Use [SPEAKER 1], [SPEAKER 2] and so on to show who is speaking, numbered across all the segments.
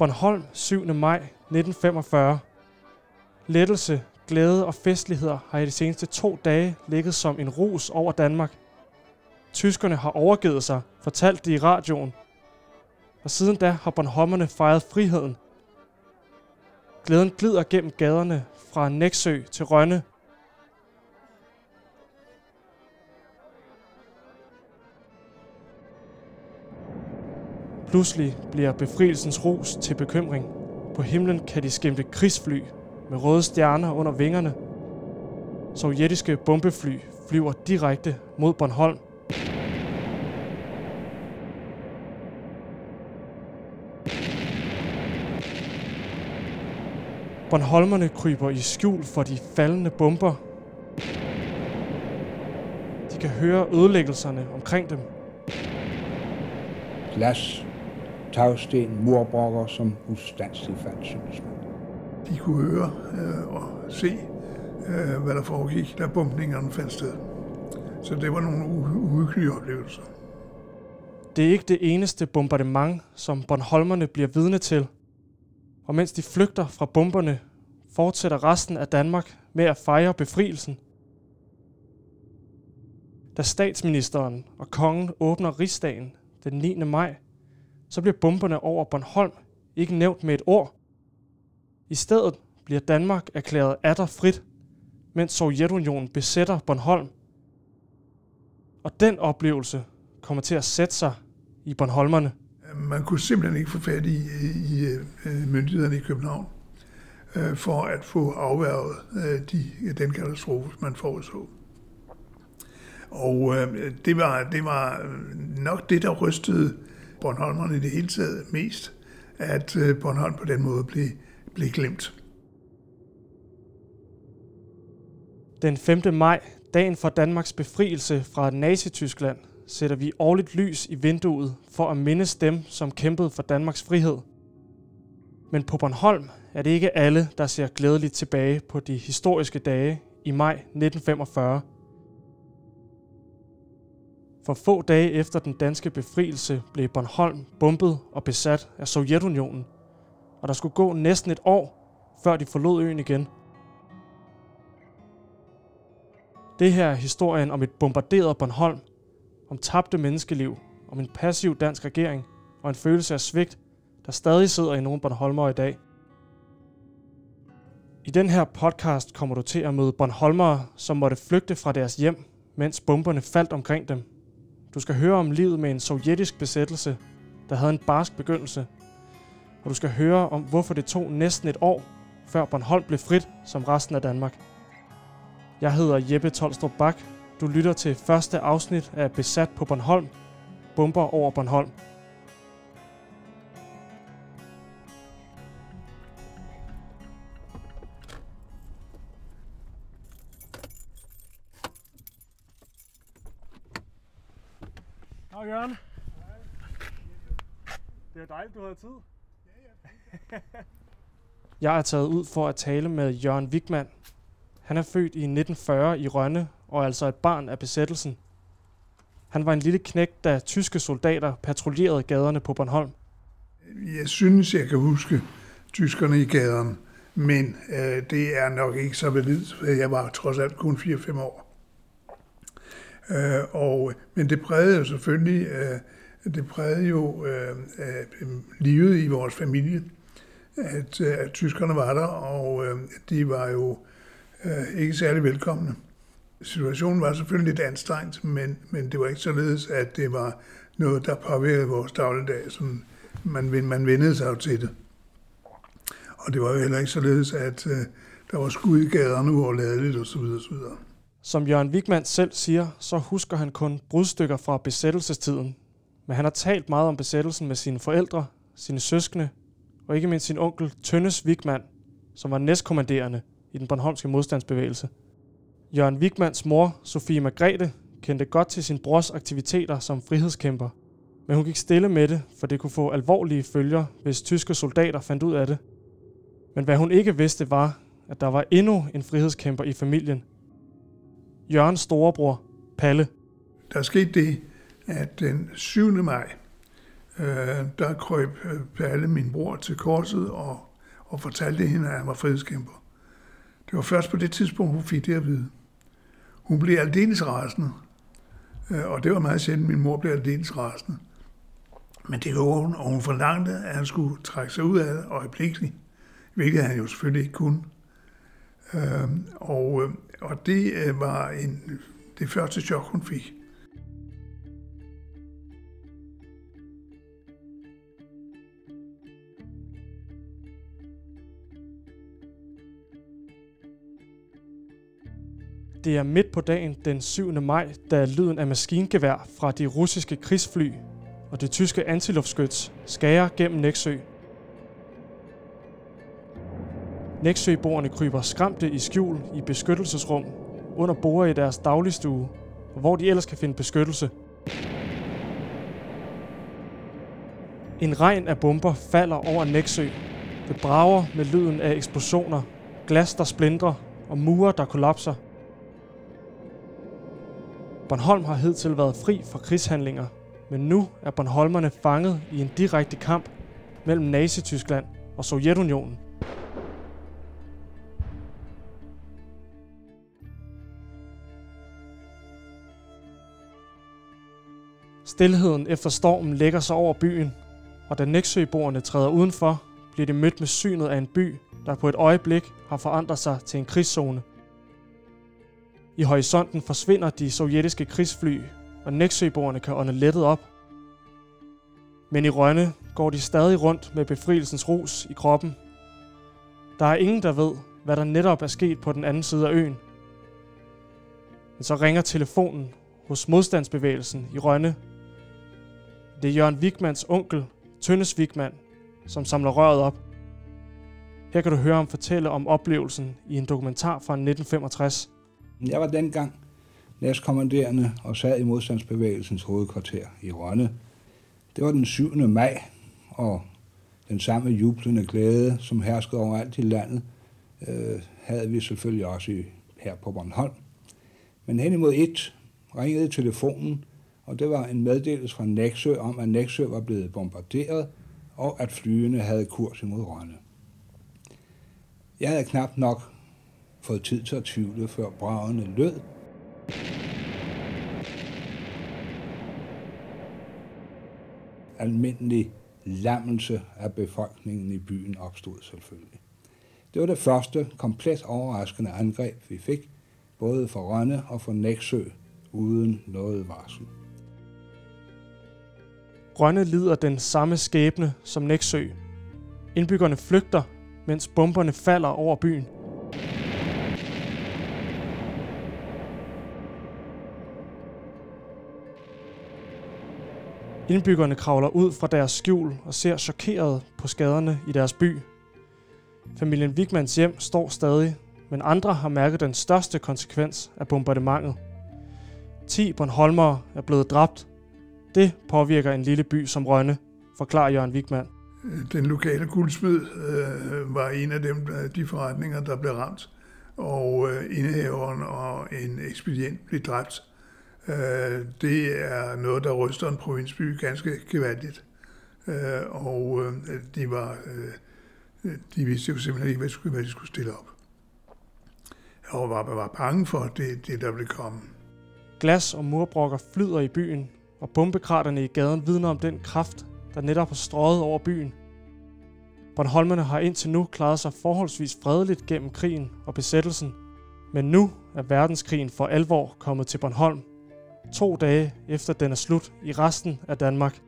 [SPEAKER 1] Bornholm 7. maj 1945. Lettelse, glæde og festligheder har i de seneste to dage ligget som en rus over Danmark. Tyskerne har overgivet sig, fortalt det i radioen. Og siden da har Bornholmerne fejret friheden. Glæden glider gennem gaderne fra Næksø til Rønne. Pludselig bliver befrielsens ros til bekymring. På himlen kan de skimte krigsfly med røde stjerner under vingerne. Sovjetiske bombefly flyver direkte mod Bornholm. Bornholmerne kryber i skjul for de faldende bomber. De kan høre ødelæggelserne omkring dem.
[SPEAKER 2] Glas, tagsten, murbrokker, som ustandsligt faldt, synes man.
[SPEAKER 3] De kunne høre øh, og se, øh, hvad der foregik, da bumpningerne fandt sted. Så det var nogle uhyggelige oplevelser.
[SPEAKER 1] Det er ikke det eneste bombardement, som Bornholmerne bliver vidne til. Og mens de flygter fra bomberne, fortsætter resten af Danmark med at fejre befrielsen. Da statsministeren og kongen åbner rigsdagen den 9. maj, så bliver bomberne over Bornholm ikke nævnt med et ord. I stedet bliver Danmark erklæret atter frit, mens Sovjetunionen besætter Bornholm. Og den oplevelse kommer til at sætte sig i Bornholmerne.
[SPEAKER 3] Man kunne simpelthen ikke få fat i, i, i myndighederne i København øh, for at få afværget øh, de, den katastrofe, man foreså. Og øh, det, var, det var nok det, der rystede Bornholmerne i det hele taget mest, at øh, Bornholm på den måde blev, blev glemt.
[SPEAKER 1] Den 5. maj, dagen for Danmarks befrielse fra Nazi-Tyskland, sætter vi årligt lys i vinduet for at mindes dem, som kæmpede for Danmarks frihed. Men på Bornholm er det ikke alle, der ser glædeligt tilbage på de historiske dage i maj 1945. For få dage efter den danske befrielse blev Bornholm bombet og besat af Sovjetunionen, og der skulle gå næsten et år, før de forlod øen igen. Det her er historien om et bombarderet Bornholm, om tabte menneskeliv, om en passiv dansk regering og en følelse af svigt, der stadig sidder i nogle Bornholmer i dag. I den her podcast kommer du til at møde Bornholmere, som måtte flygte fra deres hjem, mens bomberne faldt omkring dem. Du skal høre om livet med en sovjetisk besættelse, der havde en barsk begyndelse. Og du skal høre om, hvorfor det tog næsten et år, før Bornholm blev frit som resten af Danmark. Jeg hedder Jeppe Tolstrup Bak. Du lytter til første afsnit af Besat på Bornholm. Bomber over Bornholm. Hej Jørgen. Det er dejligt, du har tid. Jeg er taget ud for at tale med Jørgen Wigman. Han er født i 1940 i Rønne og er altså et barn af besættelsen. Han var en lille knæk, da tyske soldater patruljerede gaderne på Bornholm.
[SPEAKER 3] Jeg synes, jeg kan huske tyskerne i gaderne, men øh, det er nok ikke så validt. Jeg var trods alt kun 4-5 år. Øh, og, men det prægede jo selvfølgelig øh, det prægede jo øh, øh, livet i vores familie, at, øh, at tyskerne var der, og øh, de var jo øh, ikke særlig velkomne. Situationen var selvfølgelig lidt anstrengt, men, men det var ikke således, at det var noget, der påvirkede vores dagligdag. Sådan, man, man vendede sig jo til det. Og det var jo heller ikke således, at øh, der var skud i gaderne uoverladeligt osv. osv.
[SPEAKER 1] Som Jørgen Wigman selv siger, så husker han kun brudstykker fra besættelsestiden. Men han har talt meget om besættelsen med sine forældre, sine søskende og ikke mindst sin onkel Tønnes Wigman, som var næstkommanderende i den Bornholmske modstandsbevægelse. Jørgen Wigmans mor, Sofie Margrethe, kendte godt til sin brors aktiviteter som frihedskæmper. Men hun gik stille med det, for det kunne få alvorlige følger, hvis tyske soldater fandt ud af det. Men hvad hun ikke vidste var, at der var endnu en frihedskæmper i familien. Jørgens storebror, Palle.
[SPEAKER 3] Der skete det, at den 7. maj øh, der krøb øh, Palle, min bror, til korset og, og fortalte hende, at han var frihedskæmper. Det var først på det tidspunkt, hun fik det at vide. Hun blev aldeles rasende, øh, og det var meget sjældent, min mor blev aldeles rasende. Men det gjorde hun, og hun forlangte, at han skulle trække sig ud af det øjeblikkeligt, hvilket han jo selvfølgelig ikke kunne. Øh, og, øh, og det øh, var en, det første chok, hun fik.
[SPEAKER 1] Det er midt på dagen den 7. maj, da lyden af maskingevær fra de russiske krigsfly og det tyske antiluftskyts skærer gennem Næksø. Næksøboerne kryber skræmte i skjul i beskyttelsesrum under borer i deres dagligstue, hvor de ellers kan finde beskyttelse. En regn af bomber falder over Næksø. Det brager med lyden af eksplosioner, glas der splindrer og mure der kollapser – Bornholm har hidtil været fri for krigshandlinger, men nu er Bornholmerne fanget i en direkte kamp mellem Nazi-Tyskland og Sovjetunionen. Stilheden efter stormen lægger sig over byen, og da Næksøboerne træder udenfor, bliver de mødt med synet af en by, der på et øjeblik har forandret sig til en krigszone. I horisonten forsvinder de sovjetiske krigsfly, og Næksøboerne kan ånde lettet op. Men i Rønne går de stadig rundt med befrielsens rus i kroppen. Der er ingen, der ved, hvad der netop er sket på den anden side af øen. Men så ringer telefonen hos modstandsbevægelsen i Rønne. Det er Jørgen Wigmans onkel, Tønnes Wigman, som samler røret op. Her kan du høre ham fortælle om oplevelsen i en dokumentar fra 1965.
[SPEAKER 2] Jeg var dengang næstkommanderende og sad i modstandsbevægelsens hovedkvarter i Rønne. Det var den 7. maj, og den samme jublende glæde, som herskede overalt i landet, øh, havde vi selvfølgelig også i, her på Bornholm. Men hen imod et ringede telefonen, og det var en meddelelse fra Næksø om, at Næksø var blevet bombarderet, og at flyene havde kurs imod Rønne. Jeg havde knap nok fået tid til at tvivle, før bragene lød. Almindelig lammelse af befolkningen i byen opstod selvfølgelig. Det var det første komplet overraskende angreb, vi fik, både for Rønne og for Næksø, uden noget varsel.
[SPEAKER 1] Rønne lider den samme skæbne som Næksø. Indbyggerne flygter, mens bomberne falder over byen – Indbyggerne kravler ud fra deres skjul og ser chokeret på skaderne i deres by. Familien Wigmans hjem står stadig, men andre har mærket den største konsekvens af bombardementet. 10 Bornholmere er blevet dræbt. Det påvirker en lille by som Rønne, forklarer Jørgen Wigman.
[SPEAKER 3] Den lokale guldsmed øh, var en af dem, de forretninger, der blev ramt, og øh, indehaveren og en ekspedient blev dræbt. Øh, det er noget, der ryster en provinsby ganske gevaldigt. Øh, og øh, de, var, de vidste jo simpelthen ikke, hvad de skulle stille op. Og var, var bange for det, det, der ville komme.
[SPEAKER 1] Glas og murbrokker flyder i byen, og bombekraterne i gaden vidner om den kraft, der netop har strøget over byen. Bornholmerne har indtil nu klaret sig forholdsvis fredeligt gennem krigen og besættelsen, men nu er verdenskrigen for alvor kommet til Bornholm, to dage efter den er slut i resten af Danmark.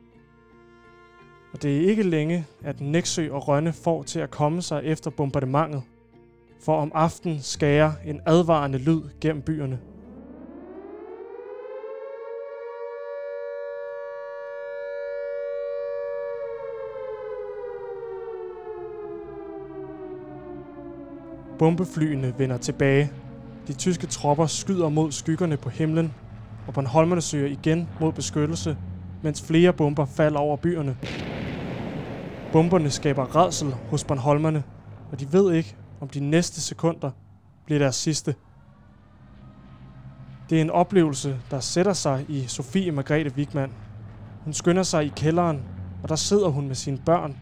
[SPEAKER 1] Og det er ikke længe, at Næksø og Rønne får til at komme sig efter bombardementet, for om aftenen skærer en advarende lyd gennem byerne. Bombeflyene vender tilbage. De tyske tropper skyder mod skyggerne på himlen og Bornholmerne søger igen mod beskyttelse, mens flere bomber falder over byerne. Bomberne skaber redsel hos Bornholmerne, og de ved ikke, om de næste sekunder bliver deres sidste. Det er en oplevelse, der sætter sig i Sofie Margrethe Wigman. Hun skynder sig i kælderen og der sidder hun med sine børn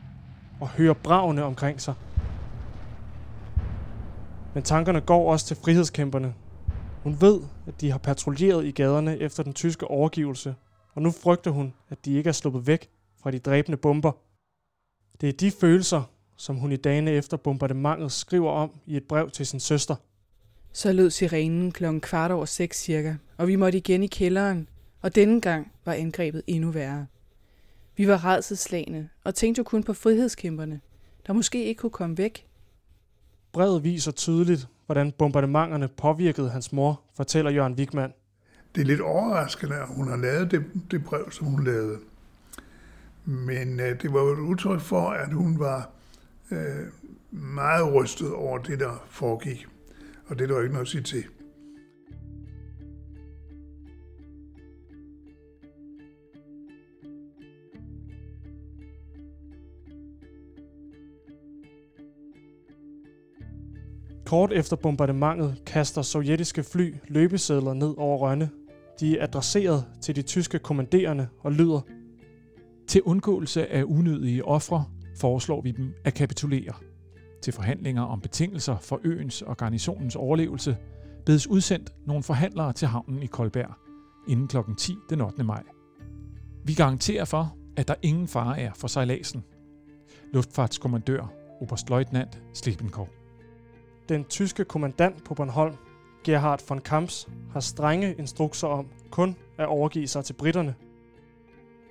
[SPEAKER 1] og hører bravene omkring sig. Men tankerne går også til frihedskæmperne. Hun ved, at de har patruljeret i gaderne efter den tyske overgivelse, og nu frygter hun, at de ikke er sluppet væk fra de dræbende bomber. Det er de følelser, som hun i dagene efter bombardementet skriver om i et brev til sin søster.
[SPEAKER 4] Så lød sirenen klokken kvart over seks cirka, og vi måtte igen i kælderen, og denne gang var angrebet endnu værre. Vi var redselslagende og tænkte jo kun på frihedskæmperne, der måske ikke kunne komme væk.
[SPEAKER 1] Brevet viser tydeligt, hvordan bombardementerne påvirkede hans mor, fortæller Jørgen Wigman.
[SPEAKER 3] Det er lidt overraskende, at hun har lavet det, det brev, som hun lavede. Men øh, det var jo et udtryk for, at hun var øh, meget rystet over det, der foregik. Og det er der ikke noget at sige til.
[SPEAKER 1] Kort efter bombardementet kaster sovjetiske fly løbesedler ned over Rønne. De er adresseret til de tyske kommanderende og lyder
[SPEAKER 5] Til undgåelse af unødige ofre foreslår vi dem at kapitulere. Til forhandlinger om betingelser for øens og garnisonens overlevelse bedes udsendt nogle forhandlere til havnen i Koldberg inden kl. 10 den 8. maj. Vi garanterer for, at der ingen fare er for sejladsen. Luftfartskommandør, Oberstløjtnant Slepenkov.
[SPEAKER 1] Den tyske kommandant på Bornholm, Gerhard von Kamps, har strenge instrukser om kun at overgive sig til britterne.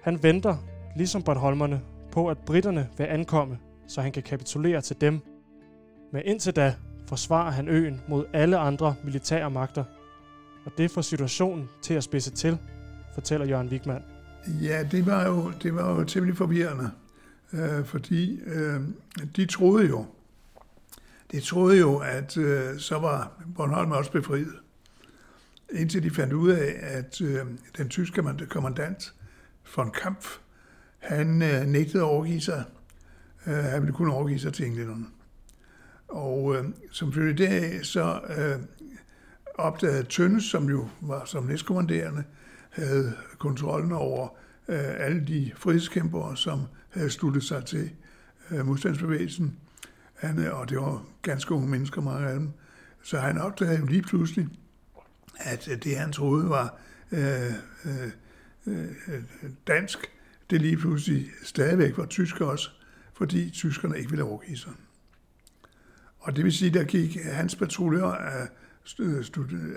[SPEAKER 1] Han venter, ligesom Bornholmerne, på at britterne vil ankomme, så han kan kapitulere til dem. Men indtil da forsvarer han øen mod alle andre militære magter. Og det får situationen til at spidse til, fortæller Jørgen Wigman.
[SPEAKER 3] Ja, det var jo, det var jo temmelig forvirrende, øh, fordi øh, de troede jo, de troede jo, at øh, så var Bornholm også befriet. Indtil de fandt ud af, at øh, den tyske kommandant von Kampf, han øh, nægtede at overgive sig. Øh, han ville kun overgive sig til englænderne. Og øh, som følge deraf, så øh, opdagede Tønnes, som jo var som næstkommanderende, havde kontrollen over øh, alle de frihedskæmpere, som havde sluttet sig til øh, modstandsbevægelsen. Han, og det var ganske unge mennesker, mange af dem. Så han opdagede jo lige pludselig, at øh, det han troede var øh, øh, øh, dansk, det lige pludselig stadigvæk var tysk også, fordi tyskerne ikke ville overgive sig. Og det vil sige, der gik hans patruljer af,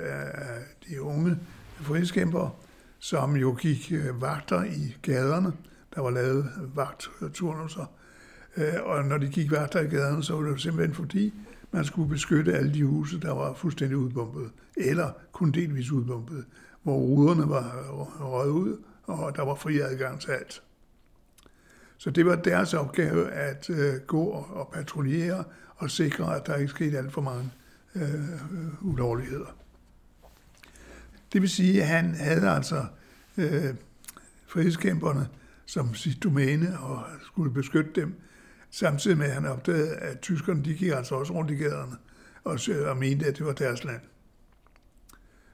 [SPEAKER 3] af de unge frihedskæmpere, som jo gik øh, vagter i gaderne. Der var lavet vagtturnuser. Øh, og når de gik vagter i gaderne, så var det jo simpelthen fordi, man skulle beskytte alle de huse, der var fuldstændig udbumpet, eller kun delvis udbumpet, hvor ruderne var røget ud, og der var fri adgang til alt. Så det var deres opgave at øh, gå og patruljere og sikre, at der ikke skete alt for mange øh, ulovligheder. Det vil sige, at han havde altså øh, frihedskæmperne som sit domæne og skulle beskytte dem, samtidig med at han opdagede, at tyskerne de gik altså også rundt i gaderne og, og mente, at det var deres land.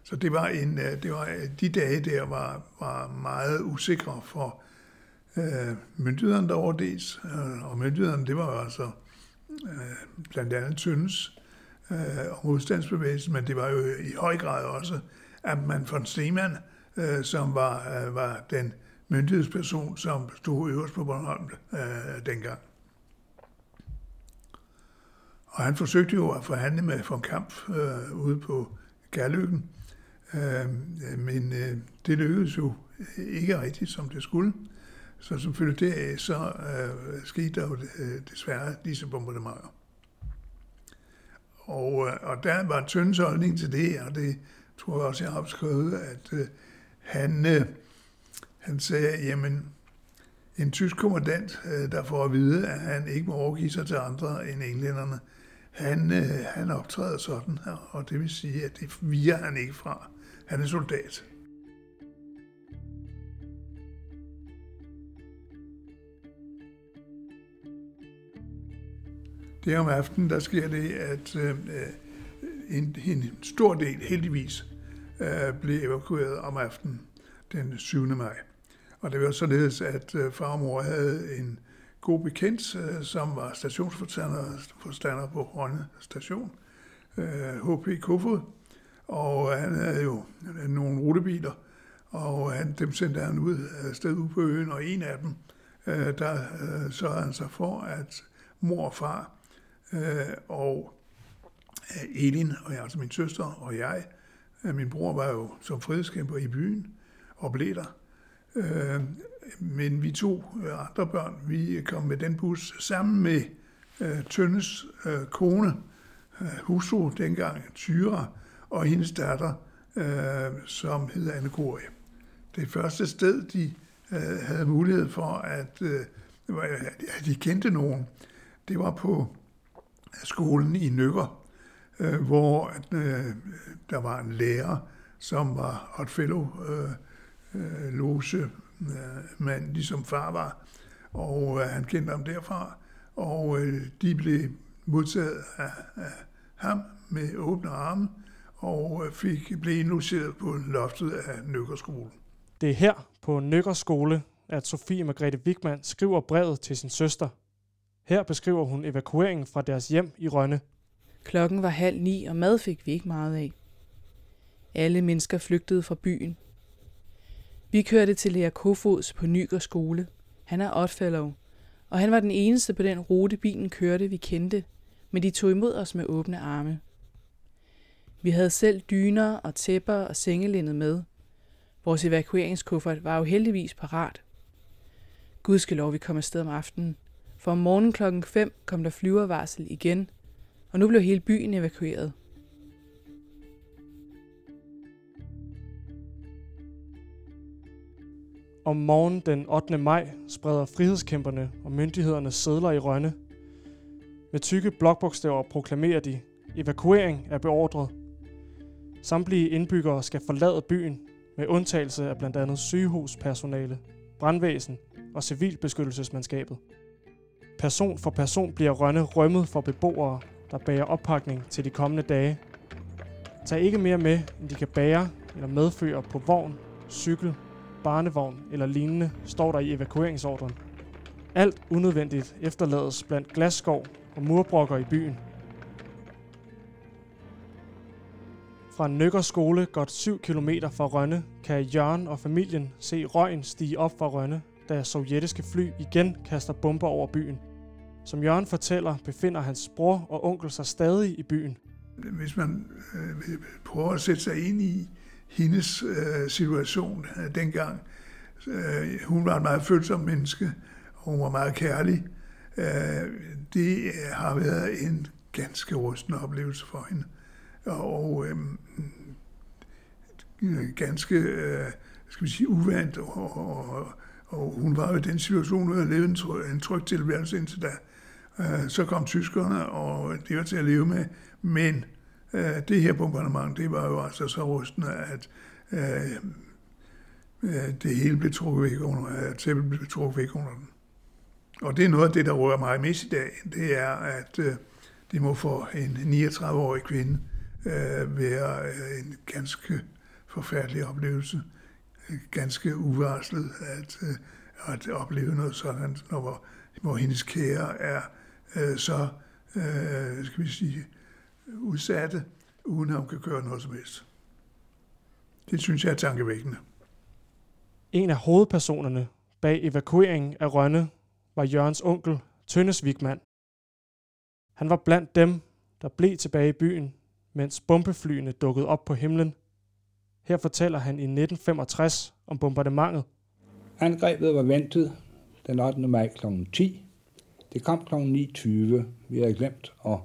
[SPEAKER 3] Så det var en, øh, det var, øh, de dage der var, var meget usikre for øh, myndighederne derovre dels, øh, og myndighederne, det var altså øh, blandt andet Tøndes øh, og modstandsbevægelsen, men det var jo i høj grad også at man von Stemann, øh, som var, øh, var den myndighedsperson, som stod øverst på Bornholm øh, dengang. Og han forsøgte jo at forhandle med von Kampf øh, ude på Gærlykken, øh, men øh, det lykkedes jo ikke rigtigt, som det skulle. Så som følge deraf, så øh, skete der jo øh, desværre disse bombardementer. Og, øh, og der var Tøndes holdning til det, og det tror jeg også, jeg har beskrevet, at øh, han, øh, han sagde, jamen, en tysk kommandant, øh, der får at vide, at han ikke må overgive sig til andre end englænderne, han, øh, han optræder sådan her, og det vil sige, at det virer han ikke fra. Han er soldat. Det om aftenen, der sker det, at øh, en, en stor del, heldigvis, øh, blev evakueret om aftenen den 7. maj. Og det var således, at øh, far og mor havde en god bekendt, øh, som var stationsforstander på Rønne station, øh, HP Kofod. Og han havde jo nogle rutebiler, og han, dem sendte han ud øh, sted ud på øen, og en af dem, der sørgede han sig for, at mor og far og Elin, og jeg, altså min søster og jeg, min bror var jo som frihedskæmper i byen og blev der. Men vi to øh, andre børn, vi øh, kom med den bus sammen med øh, Tønnes øh, kone, øh, hustru dengang, Tyra, og hendes datter, øh, som hed Anne Gorie. Det første sted, de øh, havde mulighed for, at, øh, at de kendte nogen, det var på øh, skolen i Nykker, øh, hvor øh, der var en lærer, som var Hot Fellow øh, øh, Lose mand, ligesom far var, og øh, han kendte ham derfra, og øh, de blev modtaget af, af ham med åbne arme, og øh, fik, blev indlogeret på loftet af Nøkkerskole.
[SPEAKER 1] Det er her på Nøkkerskole, at Sofie Margrethe Wigman skriver brevet til sin søster. Her beskriver hun evakueringen fra deres hjem i Rønne.
[SPEAKER 4] Klokken var halv ni, og mad fik vi ikke meget af. Alle mennesker flygtede fra byen, vi kørte til Lea Kofods på Nyger skole. Han er Oddfellow, og han var den eneste på den rute, bilen kørte, vi kendte, men de tog imod os med åbne arme. Vi havde selv dyner og tæpper og sengelindet med. Vores evakueringskuffert var jo heldigvis parat. Gudskelov, vi kom afsted om aftenen, for om morgenen klokken 5 kom der flyvervarsel igen, og nu blev hele byen evakueret.
[SPEAKER 1] Om morgenen den 8. maj spreder frihedskæmperne og myndighederne sædler i Rønne. Med tykke blokbogstaver proklamerer de, evakuering er beordret. Samtlige indbyggere skal forlade byen, med undtagelse af blandt andet sygehuspersonale, brandvæsen og civilbeskyttelsesmandskabet. Person for person bliver Rønne rømmet for beboere, der bærer oppakning til de kommende dage. Tag ikke mere med, end de kan bære eller medføre på vogn, cykel barnevogn eller lignende, står der i evakueringsordren. Alt unødvendigt efterlades blandt glasskov og murbrokker i byen. Fra Nøkker skole godt 7 km fra Rønne kan Jørgen og familien se røgen stige op fra Rønne, da sovjetiske fly igen kaster bomber over byen. Som Jørgen fortæller, befinder hans bror og onkel sig stadig i byen.
[SPEAKER 3] Hvis man øh, prøver at sætte sig ind i, hendes øh, situation øh, dengang. Øh, hun var en meget følsom menneske, og hun var meget kærlig. Øh, det øh, har været en ganske rusten oplevelse for hende. Og øhm, øh, ganske, øh, skal vi sige, uvandt, og, og, og hun var jo i den situation, hun havde levet en, tryg, en tryg tilværelse indtil da. Øh, så kom tyskerne, og det var til at leve med, men Øh, det her bombardement, det var jo altså så rustende, at øh, øh, det hele blev trukket væk under, at tæppet blev trukket væk under den. Og det er noget af det, der rører mig mest i dag, det er, at øh, det må for en 39-årig kvinde øh, være øh, en ganske forfærdelig oplevelse, ganske uvarslet at, øh, at opleve noget sådan, når, hvor hendes kære er øh, så, øh, skal vi sige, udsatte, uden at hun kan gøre noget som helst. Det synes jeg er tankevækkende.
[SPEAKER 1] En af hovedpersonerne bag evakueringen af Rønne var Jørgens onkel, Tønnes Vigman. Han var blandt dem, der blev tilbage i byen, mens bombeflyene dukkede op på himlen. Her fortæller han i 1965 om bombardementet.
[SPEAKER 2] Angrebet var ventet den 8. maj kl. 10. Det kom kl. 9.20. Vi havde glemt at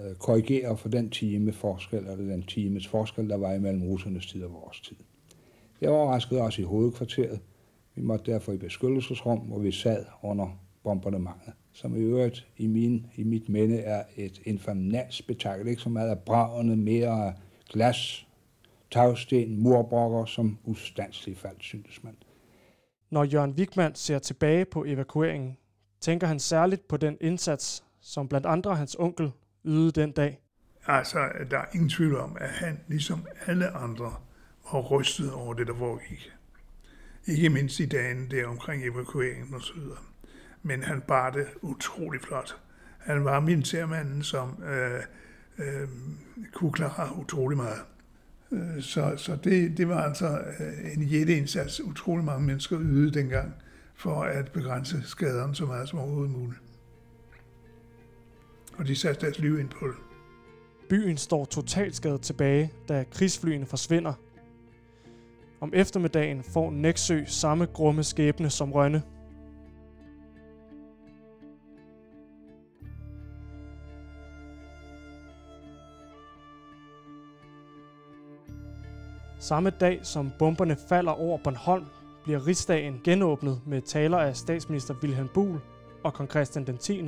[SPEAKER 2] øh, korrigere for den time forskel, eller den times forskel, der var imellem russernes tid og vores tid. Det overraskede os i hovedkvarteret. Vi måtte derfor i beskyttelsesrum, hvor vi sad under bombardementet, som i øvrigt i, min, i mit minde er et infernalt spektakel, ikke så meget af bravende, mere af glas, tagsten, murbrokker, som ustandsligt faldt, synes man.
[SPEAKER 1] Når Jørgen Wigman ser tilbage på evakueringen, tænker han særligt på den indsats, som blandt andre hans onkel yde den dag?
[SPEAKER 3] Altså, der er ingen tvivl om, at han, ligesom alle andre, var rystet over det, der foregik. Ikke mindst i dagen der omkring evakueringen og så videre. Men han bar det utrolig flot. Han var militærmanden, som øh, øh, kunne klare utrolig meget. Øh, så, så det, det var altså øh, en jætteindsats, utrolig mange mennesker ydede dengang, for at begrænse skaderne så meget som overhovedet muligt. Og de satte deres liv ind på det.
[SPEAKER 1] Byen står totalt skadet tilbage, da krigsflyene forsvinder. Om eftermiddagen får Næksø samme grumme skæbne som Rønne. Samme dag som bomberne falder over Bornholm, bliver rigsdagen genåbnet med taler af statsminister Wilhelm Buhl og kong Christian den 10.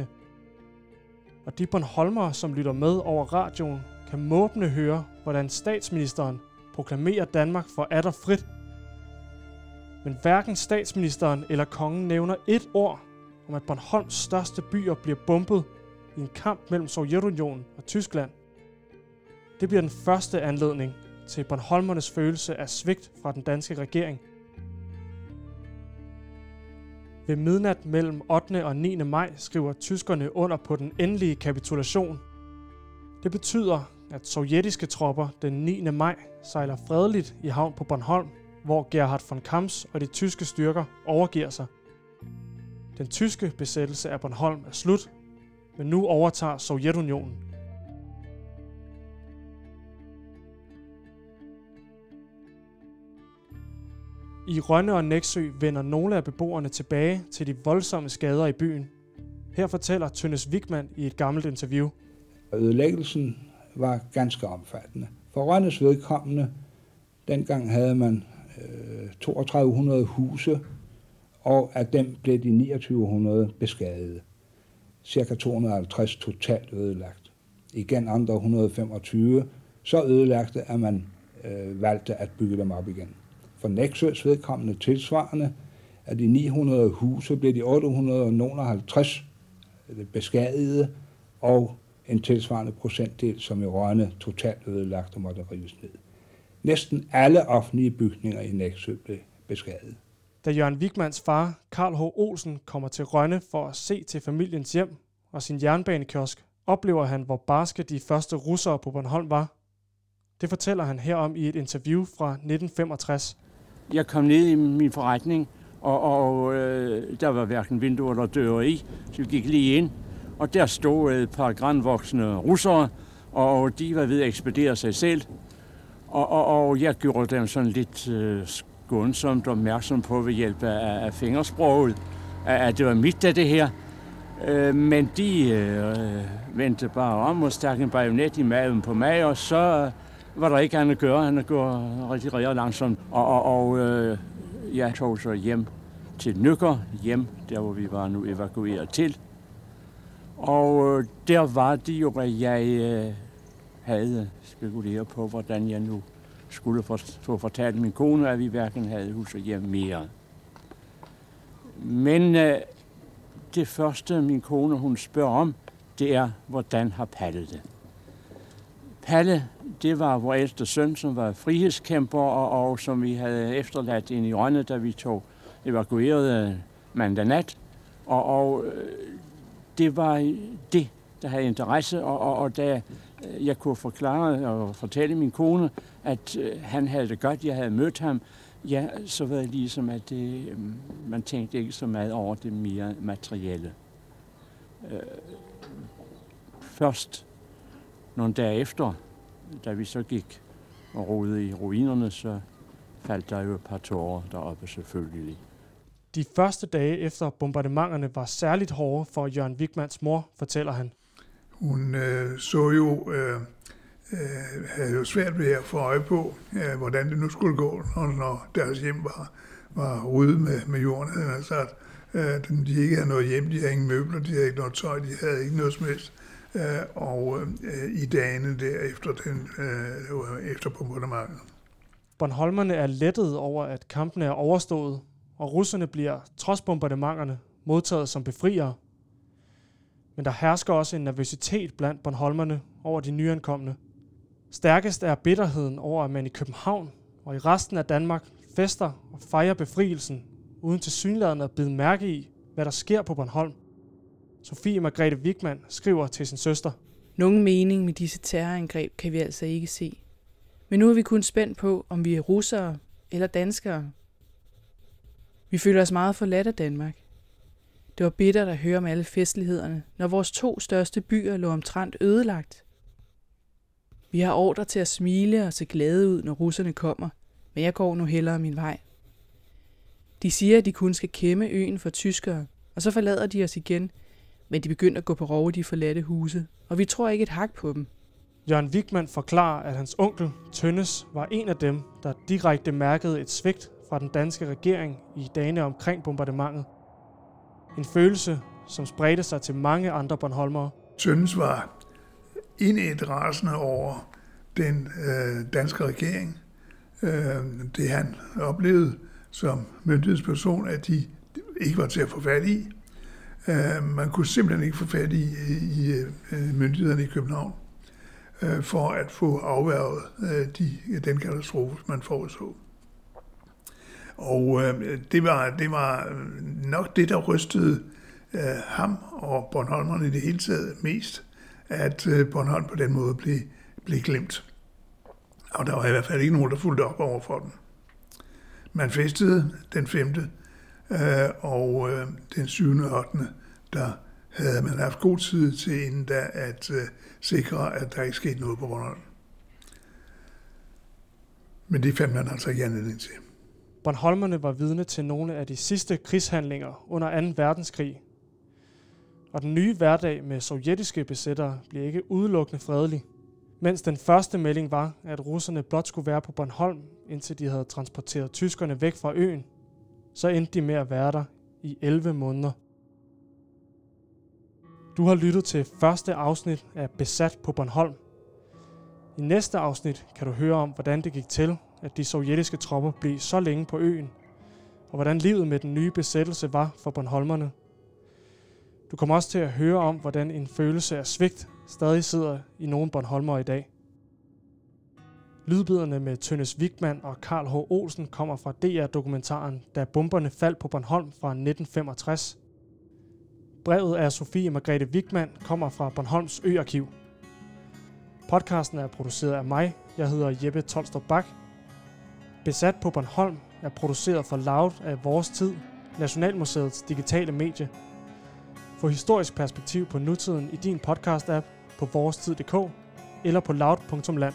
[SPEAKER 1] Og de Bornholmere, som lytter med over radioen, kan måbne høre, hvordan statsministeren proklamerer Danmark for atter frit. Men hverken statsministeren eller kongen nævner et ord om, at Bornholms største byer bliver bombet i en kamp mellem Sovjetunionen og Tyskland. Det bliver den første anledning til Bornholmernes følelse af svigt fra den danske regering. Ved midnat mellem 8. og 9. maj skriver tyskerne under på den endelige kapitulation. Det betyder, at sovjetiske tropper den 9. maj sejler fredeligt i havn på Bornholm, hvor Gerhard von Kamps og de tyske styrker overgiver sig. Den tyske besættelse af Bornholm er slut, men nu overtager Sovjetunionen I Rønne og Næksø vender nogle af beboerne tilbage til de voldsomme skader i byen. Her fortæller Tønnes Wigman i et gammelt interview.
[SPEAKER 2] Ødelæggelsen var ganske omfattende. For Rønnes vedkommende, dengang havde man øh, 3200 huse, og af dem blev de 2900 beskadiget. Cirka 250 totalt ødelagt. Igen andre 125 så ødelagte, at man øh, valgte at bygge dem op igen. For Nexøs vedkommende tilsvarende, at de 900 huse blev de 850 øh, beskadigede, og en tilsvarende procentdel, som i Rønne totalt ødelagt og måtte rives ned. Næsten alle offentlige bygninger i Nexø blev beskadiget.
[SPEAKER 1] Da Jørgen Wigmans far, Karl H. Olsen, kommer til Rønne for at se til familiens hjem og sin jernbanekiosk, oplever han, hvor barske de første russere på Bornholm var. Det fortæller han herom i et interview fra 1965.
[SPEAKER 6] Jeg kom ned i min forretning, og, og øh, der var hverken vinduer eller døre i, så vi gik lige ind. Og der stod et par grænvoksne russere, og de var ved at ekspedere sig selv. Og, og, og jeg gjorde dem sådan lidt øh, skånsomt opmærksom på ved hjælp af, af fingersproget, at det var mit af det her. Øh, men de øh, vendte bare om og stak en bajonet i maven på mig, og så var der ikke andet at gøre. Han går rigtig, rigtig langsomt. Og, og, og øh, jeg tog så hjem til Nykker, hjem, der hvor vi var nu evakueret til. Og øh, der var det jo, at jeg øh, havde spekuleret på, hvordan jeg nu skulle få fortalt min kone, at vi hverken havde hus og hjem mere. Men øh, det første, min kone hun spørger om, det er, hvordan har Palle det? Palle, det var vores ældste søn, som var frihedskæmper, og, og som vi havde efterladt ind i Rønne, da vi tog evakuerede øh, mandag nat. Og, og øh, det var det, der havde interesse, og, og, og da øh, jeg kunne forklare og fortælle min kone, at han havde det godt, jeg havde mødt ham, ja, så var det ligesom, at det, man tænkte ikke så meget over det mere materielle. Først nogle dage efter, da vi så gik og rodede i ruinerne, så faldt der jo et par tårer deroppe selvfølgelig.
[SPEAKER 1] De første dage efter bombardementerne var særligt hårde for Jørgen Wigmans mor, fortæller han.
[SPEAKER 3] Hun øh, så jo, øh, øh, havde jo svært ved at få øje på, øh, hvordan det nu skulle gå, når deres hjem var, var ryddet med, med jorden. Altså, at, øh, de ikke havde noget hjem, de havde ingen møbler, de havde ikke noget tøj, de havde ikke noget som helst. Øh, Øh, og øh, i dagene derefter, den, øh, efter bombardementet.
[SPEAKER 1] Bornholmerne er lettet over, at kampene er overstået, og russerne bliver, trods bombardementerne, modtaget som befriere. Men der hersker også en nervøsitet blandt Bornholmerne over de nyankomne. Stærkest er bitterheden over, at man i København og i resten af Danmark fester og fejrer befrielsen, uden til synligheden at bide mærke i, hvad der sker på Bornholm. Sofie Margrethe Wigman skriver til sin søster.
[SPEAKER 4] Nogen mening med disse terrorangreb kan vi altså ikke se. Men nu er vi kun spændt på, om vi er russere eller danskere. Vi føler os meget forladt af Danmark. Det var bittert at høre om alle festlighederne, når vores to største byer lå omtrent ødelagt. Vi har ordre til at smile og se glade ud, når russerne kommer, men jeg går nu hellere min vej. De siger, at de kun skal kæmme øen for tyskere, og så forlader de os igen, men de begynder at gå på rov i de forladte huse, og vi tror ikke et hak på dem.
[SPEAKER 1] Jørgen Wigman forklarer, at hans onkel, Tønnes, var en af dem, der direkte mærkede et svigt fra den danske regering i dagene omkring bombardementet. En følelse, som spredte sig til mange andre Bornholmere.
[SPEAKER 3] Tønnes var indædt rasende over den øh, danske regering. Øh, det han oplevede som myndighedsperson, at de ikke var til at få fat i. Øh, man kunne simpelthen ikke få fat i, i øh, myndighederne i København øh, for at få afværget øh, de, den katastrofe, man foreså. Og øh, det, var, det var nok det, der rystede øh, ham og Bornholmerne i det hele taget mest, at øh, Bornholm på den måde blev, blev glemt. Og der var i hvert fald ikke nogen, der fulgte op over for den. Man festede den 5. Øh, og øh, den 7. og 8. der havde man haft god tid til inden da at øh, sikre, at der ikke skete noget på Bornholm. Men det fandt man altså ikke anledning til.
[SPEAKER 1] Bornholmerne var vidne til nogle af de sidste krigshandlinger under 2. verdenskrig. Og den nye hverdag med sovjetiske besættere blev ikke udelukkende fredelig. Mens den første melding var, at russerne blot skulle være på Bornholm, indtil de havde transporteret tyskerne væk fra øen, så endte de med at være der i 11 måneder. Du har lyttet til første afsnit af Besat på Bornholm. I næste afsnit kan du høre om, hvordan det gik til, at de sovjetiske tropper blev så længe på øen, og hvordan livet med den nye besættelse var for Bornholmerne. Du kommer også til at høre om, hvordan en følelse af svigt stadig sidder i nogle Bornholmer i dag. Lydbiderne med Tønnes Wigman og Karl H. Olsen kommer fra DR-dokumentaren Da bomberne faldt på Bornholm fra 1965. Brevet af Sofie Margrethe Wigman kommer fra Bornholms Øarkiv. Podcasten er produceret af mig. Jeg hedder Jeppe Tolstrup Bak. Besat på Bornholm er produceret for Loud af Vores Tid, Nationalmuseets digitale medie. Få historisk perspektiv på nutiden i din podcast-app på vorestid.dk eller på loud.land.